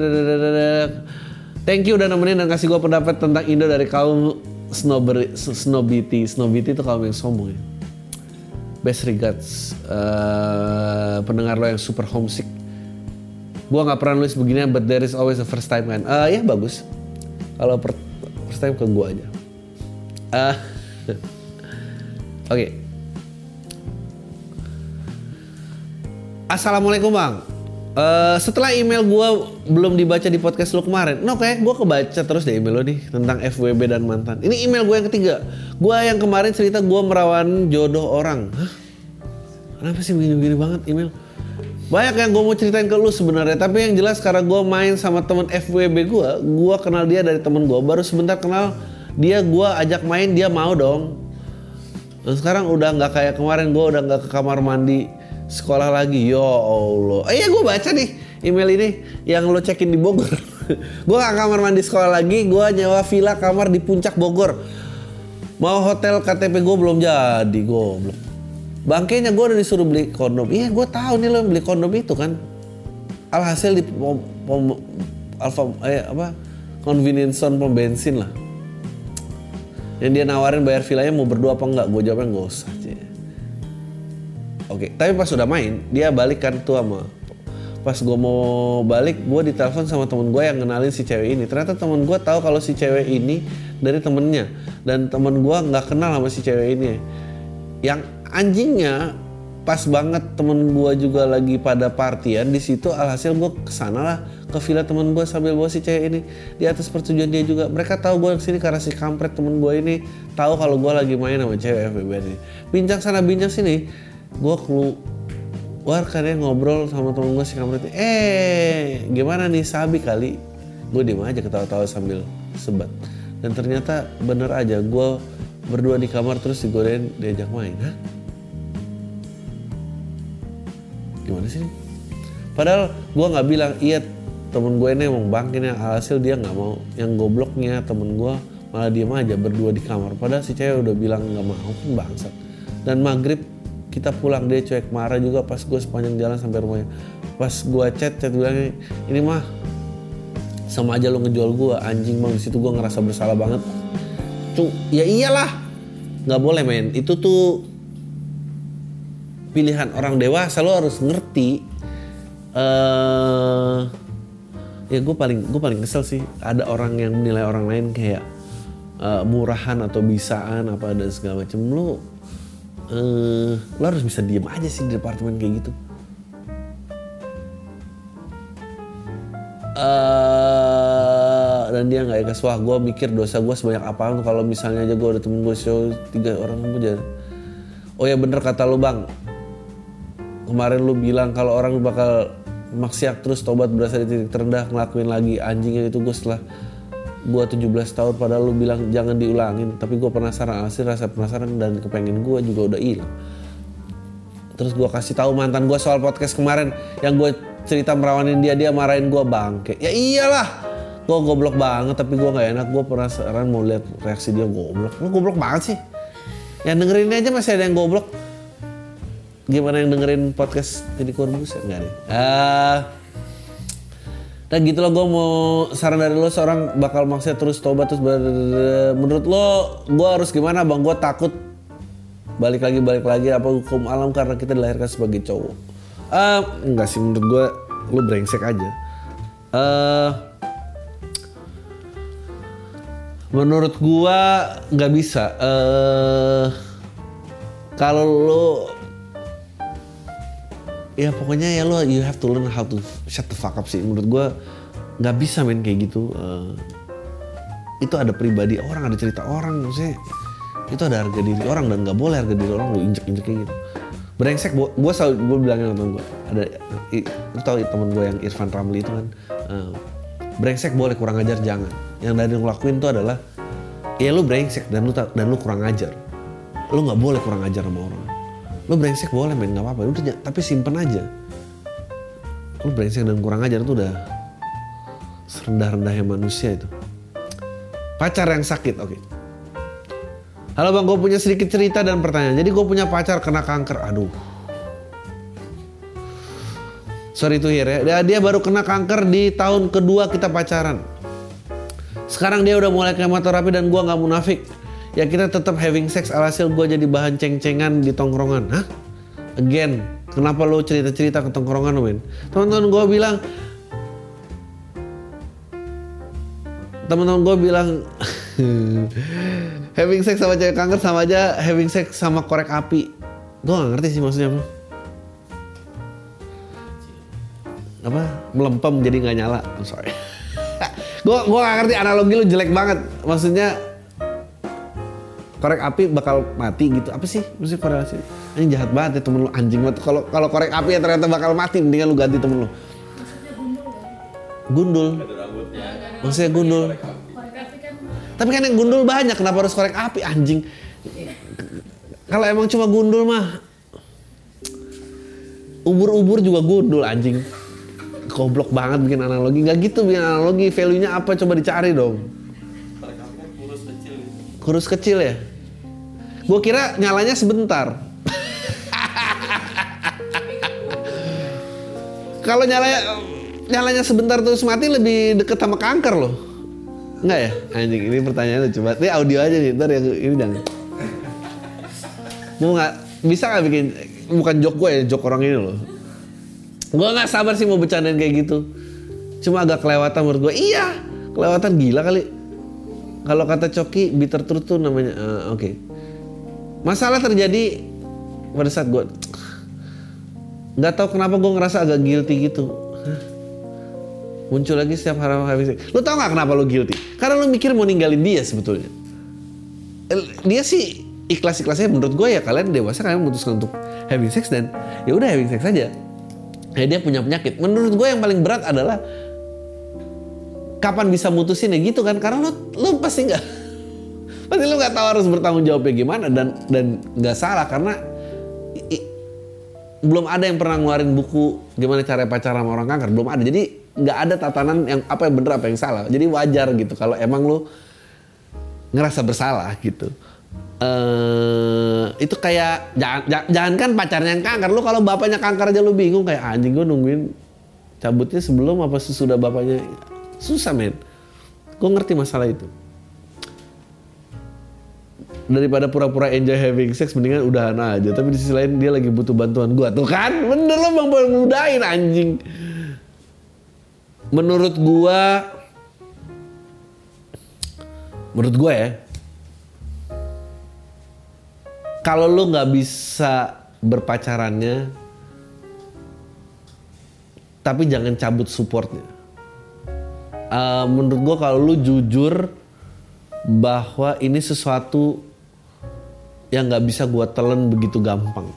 thank you udah nemenin dan kasih gue pendapat tentang Indo dari kaum snobber snobity. Snobity itu kaum yang sombong ya. Best regards uh, pendengar lo yang super homesick. Gue nggak pernah nulis begini but there is always a first time kan uh, ya bagus. Kalau first time ke gue aja. Uh, oke. okay. Assalamualaikum bang. Uh, setelah email gue belum dibaca di podcast lo kemarin, no kayak gue kebaca terus deh email lo nih tentang FWB dan mantan. Ini email gue yang ketiga. Gue yang kemarin cerita gue merawan jodoh orang. Hah? Kenapa sih begini-begini banget email? Banyak yang gue mau ceritain ke lu sebenarnya, tapi yang jelas karena gue main sama temen FWB gue, gue kenal dia dari temen gue. Baru sebentar kenal dia, gue ajak main dia mau dong. Dan sekarang udah nggak kayak kemarin gue udah nggak ke kamar mandi sekolah lagi ya Allah. Eh ya gue baca nih email ini yang lo cekin di Bogor. Gue gak kamar mandi sekolah lagi gue nyewa villa kamar di puncak Bogor. Mau hotel KTP gue belum jadi gue belum bangkainya gue udah disuruh beli kondom. Iya gue tahu nih lo beli kondom itu kan. Alhasil di pom, pom, alfa eh apa convenience store pom bensin lah. Yang dia nawarin bayar villanya mau berdua apa enggak? Gue jawabnya nggak usah Oke tapi pas udah main dia balik tuh sama pas gue mau balik gue ditelepon sama temen gue yang kenalin si cewek ini. Ternyata temen gue tahu kalau si cewek ini dari temennya dan temen gue nggak kenal sama si cewek ini. Yang anjingnya pas banget temen gue juga lagi pada partian di situ alhasil gue ke sana lah ke villa temen gue sambil bawa si cewek ini. Di atas persetujuan dia juga. Mereka tahu gue ke sini karena si kampret temen gue ini tahu kalau gue lagi main sama cewek FBB ini. Bincang sana bincang sini gue keluar kan ya ngobrol sama temen gue si kampret ini. eh gimana nih sabi kali? Gue diem aja ketawa-tawa sambil sebat. Dan ternyata bener aja gue berdua di kamar terus digodain diajak main. Hah? gimana sih? Padahal gue nggak bilang iya temen gue ini emang bangkin yang hasil dia nggak mau. Yang gobloknya temen gue malah diem aja berdua di kamar. Padahal si cewek udah bilang nggak mau pun bangsat. Dan maghrib kita pulang dia cuek marah juga pas gue sepanjang jalan sampai rumahnya. Pas gue chat chat bilang ini mah sama aja lo ngejual gue anjing bang. Situ gue ngerasa bersalah banget. Tuh ya iyalah. Nggak boleh men. Itu tuh pilihan orang dewasa lo harus ngerti eh ya gue paling gue paling kesel sih ada orang yang menilai orang lain kayak eh, murahan atau bisaan apa dan segala macam lo eh lo harus bisa diem aja sih di departemen kayak gitu. Eh dan dia nggak ikhlas. Wah gue mikir dosa gue sebanyak apaan kalau misalnya aja gue ada temen gue show tiga orang kamu jadi oh ya bener kata lu bang. Kemarin lu bilang kalau orang bakal maksiat terus tobat berasa di titik terendah ngelakuin lagi. Anjingnya itu gue setelah gue 17 tahun padahal lu bilang jangan diulangin. Tapi gue penasaran asli rasa penasaran dan kepengen gue juga udah hilang. Terus gue kasih tahu mantan gue soal podcast kemarin yang gue cerita merawanin dia dia marahin gue bangke. Ya iyalah gue goblok banget tapi gue nggak enak. Gue penasaran mau lihat reaksi dia goblok. Lu goblok banget sih. Yang dengerin aja masih ada yang goblok. Gimana yang dengerin podcast jadi korbus ya enggak nih ah Nah gitu loh gue mau saran dari lo seorang bakal maksudnya terus tobat terus ber- menurut lo gue harus gimana? Bang gue takut balik lagi balik lagi apa hukum alam karena kita dilahirkan sebagai cowok. Eh enggak sih menurut gue lo brengsek aja. Eh menurut gue nggak bisa. Eh kalau lo ya pokoknya ya lo you have to learn how to shut the fuck up sih. Menurut gue nggak bisa main kayak gitu Eh, itu ada pribadi orang ada cerita orang maksudnya. Itu ada harga diri orang dan nggak boleh harga diri orang lo injek injek kayak gitu. Brengsek gue selalu gue bilangin sama gue ada lu tau temen gue yang Irfan Ramli itu kan eh, brengsek boleh kurang ajar jangan. Yang dari lu lakuin itu adalah ya lu brengsek dan ta- dan lu kurang ajar. Lu nggak boleh kurang ajar sama orang lu brengsek boleh main nggak apa-apa. Udah tapi simpen aja. Lu brengsek dan kurang ajar itu udah serendah-rendahnya manusia itu. Pacar yang sakit oke. Halo bang. Gue punya sedikit cerita dan pertanyaan. Jadi gue punya pacar kena kanker. Aduh. Sorry tuh Hir ya. Dia, dia baru kena kanker di tahun kedua kita pacaran. Sekarang dia udah mulai kemoterapi dan gue nggak munafik ya kita tetap having sex alhasil gue jadi bahan ceng-cengan di tongkrongan. Hah? Again kenapa lo cerita-cerita ke tongkrongan men teman-teman gue bilang teman-teman gue bilang having sex sama cewek kanker sama aja having sex sama korek api. Gue gak ngerti sih maksudnya apa. Apa? Melempem jadi nggak nyala. I'm sorry. Gue gue gak ngerti analogi lu jelek banget. Maksudnya korek api bakal mati gitu. Apa sih? Maksudnya korelasi ini jahat banget ya temen lu anjing banget. Kalau kalau korek api ya ternyata bakal mati mendingan lu ganti temen lu. Gundul. Maksudnya gundul. Tapi kan yang gundul banyak kenapa harus korek api anjing? Kalau emang cuma gundul mah ubur-ubur juga gundul anjing. Goblok banget bikin analogi. Nggak gitu bikin analogi value nya apa? Coba dicari dong. Kurus kecil ya gue kira nyalanya sebentar kalau nyalanya nyalanya sebentar terus mati lebih deket sama kanker loh Enggak ya? Anjing, ini pertanyaan lucu banget. Ini audio aja nih, ntar yang ini jangan. Mau nggak, bisa nggak bikin, bukan jok gue ya, jok orang ini loh. Gue nggak sabar sih mau bercandain kayak gitu. Cuma agak kelewatan menurut gue. Iya, kelewatan gila kali. Kalau kata Coki, bitter truth tuh namanya, eh, oke. Masalah terjadi pada saat gue nggak tahu kenapa gue ngerasa agak guilty gitu. Muncul lagi setiap having sex. Lu tau gak kenapa lu guilty? Karena lu mikir mau ninggalin dia sebetulnya. Dia sih ikhlas-ikhlasnya menurut gue ya kalian dewasa kalian memutuskan untuk having sex dan ya udah having sex aja. Ya dia punya penyakit. Menurut gue yang paling berat adalah kapan bisa mutusin ya gitu kan? Karena lu lu pasti nggak pasti lu nggak tahu harus bertanggung jawabnya gimana dan dan nggak salah karena i- i- belum ada yang pernah ngeluarin buku gimana cara pacaran sama orang kanker. Belum ada. Jadi nggak ada tatanan yang apa yang bener apa yang salah. Jadi wajar gitu kalau emang lu ngerasa bersalah gitu. Eh itu kayak jangan, jangan kan pacarnya yang kanker. Lu kalau bapaknya kanker aja lu bingung. Kayak anjing gue nungguin cabutnya sebelum apa sesudah bapaknya. Susah men. Gue ngerti masalah itu daripada pura-pura enjoy having sex mendingan udahan aja. Tapi di sisi lain dia lagi butuh bantuan gua. Tuh kan? Bener lo bang boleh mudahin anjing. Menurut gua menurut gua ya kalau lu nggak bisa berpacarannya tapi jangan cabut supportnya. Eh, menurut gua kalau lu jujur bahwa ini sesuatu yang nggak bisa gua telan begitu gampang.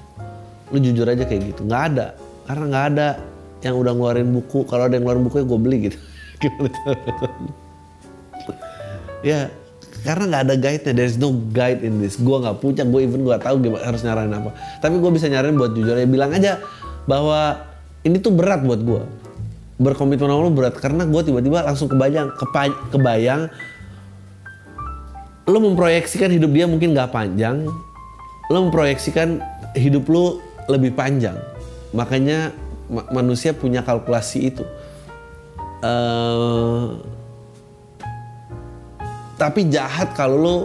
Lu jujur aja kayak gitu. nggak ada, karena nggak ada yang udah ngeluarin buku. Kalau ada yang ngeluarin buku ya gue beli gitu. Ya, karena nggak ada guide-nya. There's no guide in this. Gue nggak punya. Gue even gue tahu gimana harus nyaranin apa. Tapi gue bisa nyaranin buat jujur ya. Bilang aja bahwa ini tuh berat buat gue. Berkomitmen sama lu berat karena gue tiba-tiba langsung kebayang, kebayang lo memproyeksikan hidup dia mungkin gak panjang, lo memproyeksikan hidup lo lebih panjang. Makanya ma- manusia punya kalkulasi itu. Eh, tapi jahat kalau lo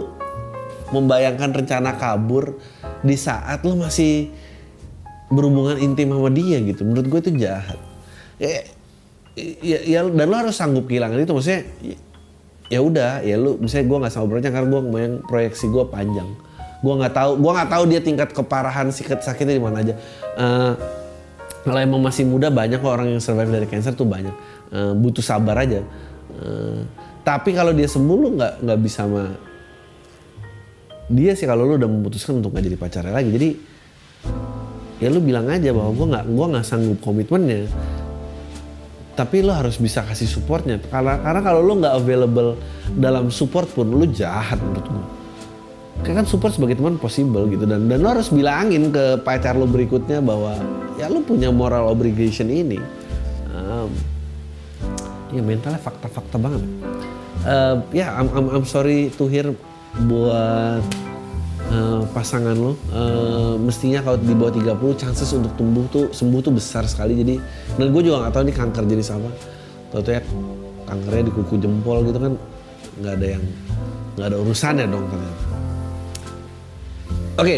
membayangkan rencana kabur di saat lo masih berhubungan intim sama dia gitu. Menurut gue itu jahat. Ya, ya, ya dan lo harus sanggup kehilangan itu maksudnya ya udah ya lu misalnya gue nggak sama beratnya karena gue main proyeksi gue panjang. Gue nggak tahu gue nggak tahu dia tingkat keparahan sakit sakitnya di mana aja. Eh, kalau emang masih muda banyak kok orang yang survive dari cancer tuh banyak. Eh, butuh sabar aja. Eh, tapi kalau dia sembuh lu nggak nggak bisa sama dia sih. Kalau lu udah memutuskan untuk nggak jadi pacarnya lagi. Jadi ya lu bilang aja bahwa gue nggak gua nggak sanggup komitmennya tapi lo harus bisa kasih supportnya. Karena karena kalau lo nggak available dalam support pun lo jahat menurut gue kan support sebagai teman possible gitu. Dan dan lo harus bilangin ke pacar lo berikutnya bahwa ya lo punya moral obligation ini. Um, ya mentalnya fakta-fakta banget. Eh, ya I'm, I'm, I'm sorry to hear buat eh, pasangan lo Eh, mestinya kalau di bawah 30 chances untuk tumbuh tuh sembuh tuh besar sekali. Jadi dan gue juga nggak tahu ini kanker jenis apa. Tau tuh ya kankernya di kuku jempol gitu kan nggak ada yang nggak ada urusannya dong ternyata. Oke.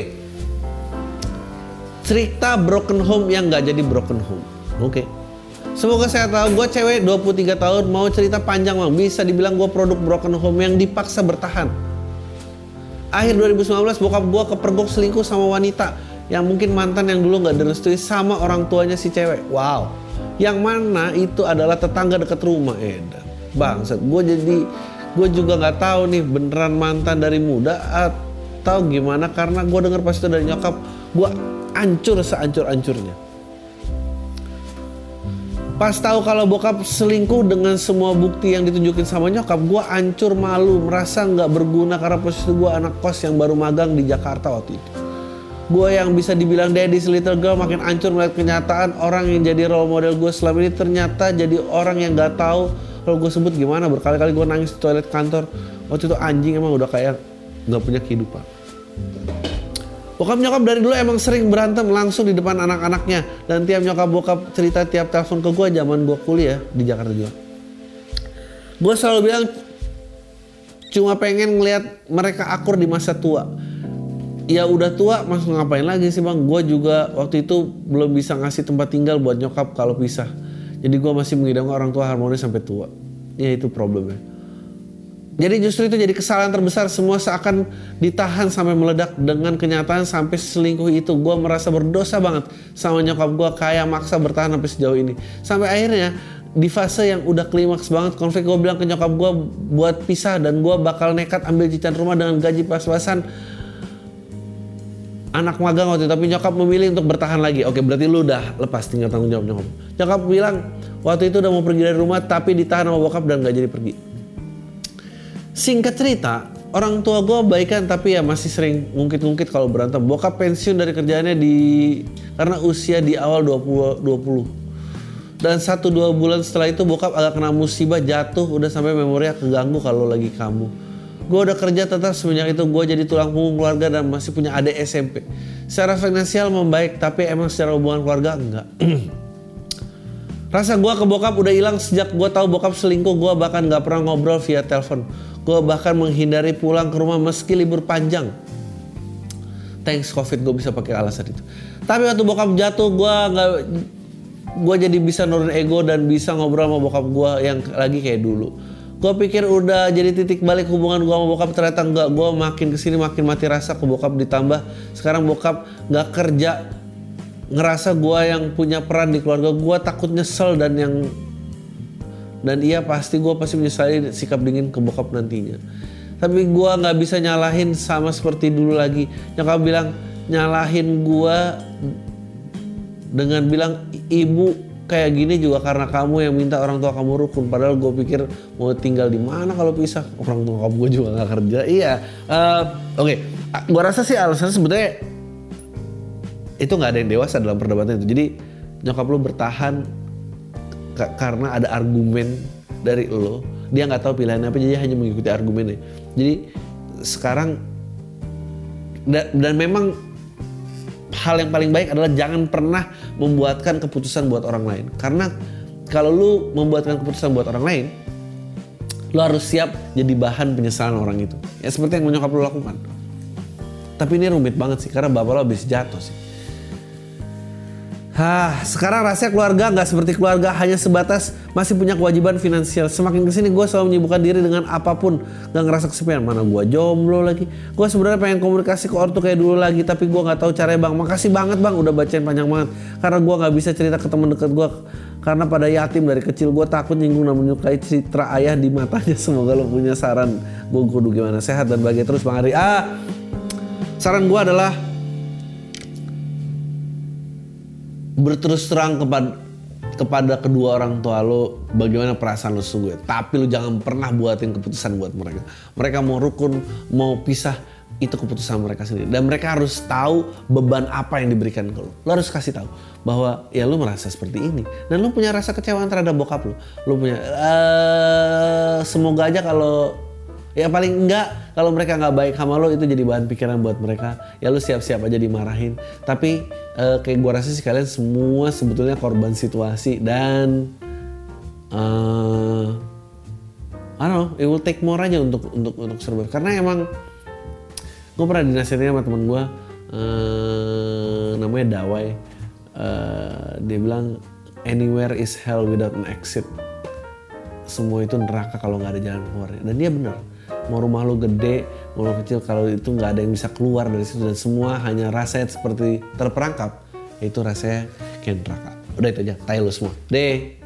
Cerita broken home yang nggak jadi broken home. Oke. Semoga saya tahu gue cewek 23 tahun mau cerita panjang bang. Bisa dibilang gue produk broken home yang dipaksa bertahan akhir 2019 bokap gua kepergok selingkuh sama wanita yang mungkin mantan yang dulu nggak direstui sama orang tuanya si cewek. Wow. Yang mana itu adalah tetangga dekat rumah Edan. Bangsat, gue jadi gue juga nggak tahu nih beneran mantan dari muda atau gimana karena gue denger pas itu dari nyokap gue ancur seancur-ancurnya. Pas tahu kalau bokap selingkuh dengan semua bukti yang ditunjukin sama nyokap, gue ancur malu, merasa nggak berguna karena posisi gue anak kos yang baru magang di Jakarta waktu itu. Gue yang bisa dibilang daddy's little girl makin ancur melihat kenyataan orang yang jadi role model gue selama ini ternyata jadi orang yang nggak tahu kalau gue sebut gimana berkali-kali gue nangis di toilet kantor waktu itu anjing emang udah kayak nggak punya kehidupan. Bokap nyokap dari dulu emang sering berantem langsung di depan anak-anaknya. Dan tiap nyokap bokap cerita tiap telepon ke gue zaman gue kuliah di Jakarta juga. Gue selalu bilang cuma pengen ngelihat mereka akur di masa tua. Ya udah tua mas ngapain lagi sih bang? Gue juga waktu itu belum bisa ngasih tempat tinggal buat nyokap kalau pisah. Jadi gue masih mengidamkan orang tua harmonis sampai tua. Ya itu problemnya jadi justru itu jadi kesalahan terbesar. Semua seakan ditahan sampai meledak dengan kenyataan sampai selingkuh itu. Gue merasa berdosa banget sama nyokap gue kayak maksa bertahan sampai sejauh ini. Sampai akhirnya di fase yang udah klimaks banget konflik gue bilang ke nyokap gue buat pisah dan gue bakal nekat ambil cicilan rumah dengan gaji pas-pasan. Anak magang waktu itu tapi nyokap memilih untuk bertahan lagi. Oke berarti lu udah lepas tinggal tanggung jawab nyokap. Nyokap bilang waktu itu udah mau pergi dari rumah tapi ditahan sama bokap dan gak jadi pergi singkat cerita orang tua gue baikan tapi ya masih sering ngungkit-ngungkit kalau berantem. Bokap pensiun dari kerjaannya di karena usia di awal 20 20 dan satu dua bulan setelah itu bokap agak kena musibah jatuh udah sampai memorinya keganggu kalau lagi kamu. Gue udah kerja tetap semenjak itu gue jadi tulang punggung keluarga dan masih punya adik SMP secara finansial membaik tapi emang secara hubungan keluarga enggak rasa gue ke bokap udah hilang sejak gue tahu bokap selingkuh gue bahkan nggak pernah ngobrol via telepon. Gue bahkan menghindari pulang ke rumah meski libur panjang. Thanks covid gue bisa pakai alasan itu. Tapi waktu bokap jatuh gue nggak gue jadi bisa nurun ego dan bisa ngobrol sama bokap gue yang lagi kayak dulu. Gue pikir udah jadi titik balik hubungan gue sama bokap ternyata enggak gue makin ke sini makin mati rasa ke bokap ditambah. Sekarang bokap nggak kerja ngerasa gue yang punya peran di keluarga gue takut nyesel dan yang dan iya pasti gue pasti menyesali sikap dingin ke bokap nantinya. Tapi gue nggak bisa nyalahin sama seperti dulu lagi. Nyokap bilang nyalahin gue dengan bilang ibu kayak gini juga karena kamu yang minta orang tua kamu rukun. Padahal gue pikir mau tinggal di mana kalau pisah? Orang tua kamu juga nggak kerja. Iya uh, oke. Okay. gue rasa sih alasannya sebetulnya itu nggak ada yang dewasa dalam perdebatan itu jadi nyokap lu bertahan karena ada argumen dari lo dia nggak tahu pilihannya apa jadi hanya mengikuti argumennya jadi sekarang dan, dan memang hal yang paling baik adalah jangan pernah membuatkan keputusan buat orang lain. Karena kalau lu membuatkan keputusan buat orang lain, lu harus siap jadi bahan penyesalan orang itu. Ya seperti yang menyokap lu lakukan. Tapi ini rumit banget sih karena bapak lo habis jatuh sih. Hah, sekarang rahasia keluarga nggak seperti keluarga hanya sebatas masih punya kewajiban finansial. Semakin ke sini gue selalu menyibukkan diri dengan apa pun, gak ngerasa kesepian. Mana gue jomblo lagi. Gue sebenarnya pengen komunikasi ke ortu kayak dulu lagi, tapi gue nggak tahu caranya bang. Makasih banget bang, udah bacain panjang banget. Karena gue nggak bisa cerita ke teman dekat gue. Karena pada yatim dari kecil gue takut nyinggung dan menyukai citra ayah di matanya. Semoga lo punya saran. Gue kudu gimana sehat dan bahagia terus bang Ari. Ah, saran gue adalah berterus terang kepada kepada kedua orang tua lo bagaimana perasaan lo sungguh. Tapi lo jangan pernah buatin keputusan buat mereka. Mereka mau rukun mau pisah itu keputusan mereka sendiri. Dan mereka harus tahu beban apa yang diberikan ke lo. Lo harus kasih tahu bahwa ya lo merasa seperti ini. Dan lo punya rasa kecewa terhadap bokap lo. Lo punya uh, semoga aja kalau ya paling enggak kalau mereka nggak baik sama lo itu jadi bahan pikiran buat mereka. Ya lo siap-siap aja dimarahin. Tapi uh, kayak gue rasa sih kalian semua sebetulnya korban situasi dan uh, I don't know it will take more aja untuk untuk untuk survive. Karena emang gue pernah dinasihatin sama temen gue uh, namanya Dawai. Uh, dia bilang anywhere is hell without an exit. Semua itu neraka kalau nggak ada jalan keluar dan dia benar mau rumah lo gede mau lo kecil kalau itu nggak ada yang bisa keluar dari situ. Dan semua hanya rasanya seperti terperangkap itu rasanya kayak udah itu aja tai lo semua. Deh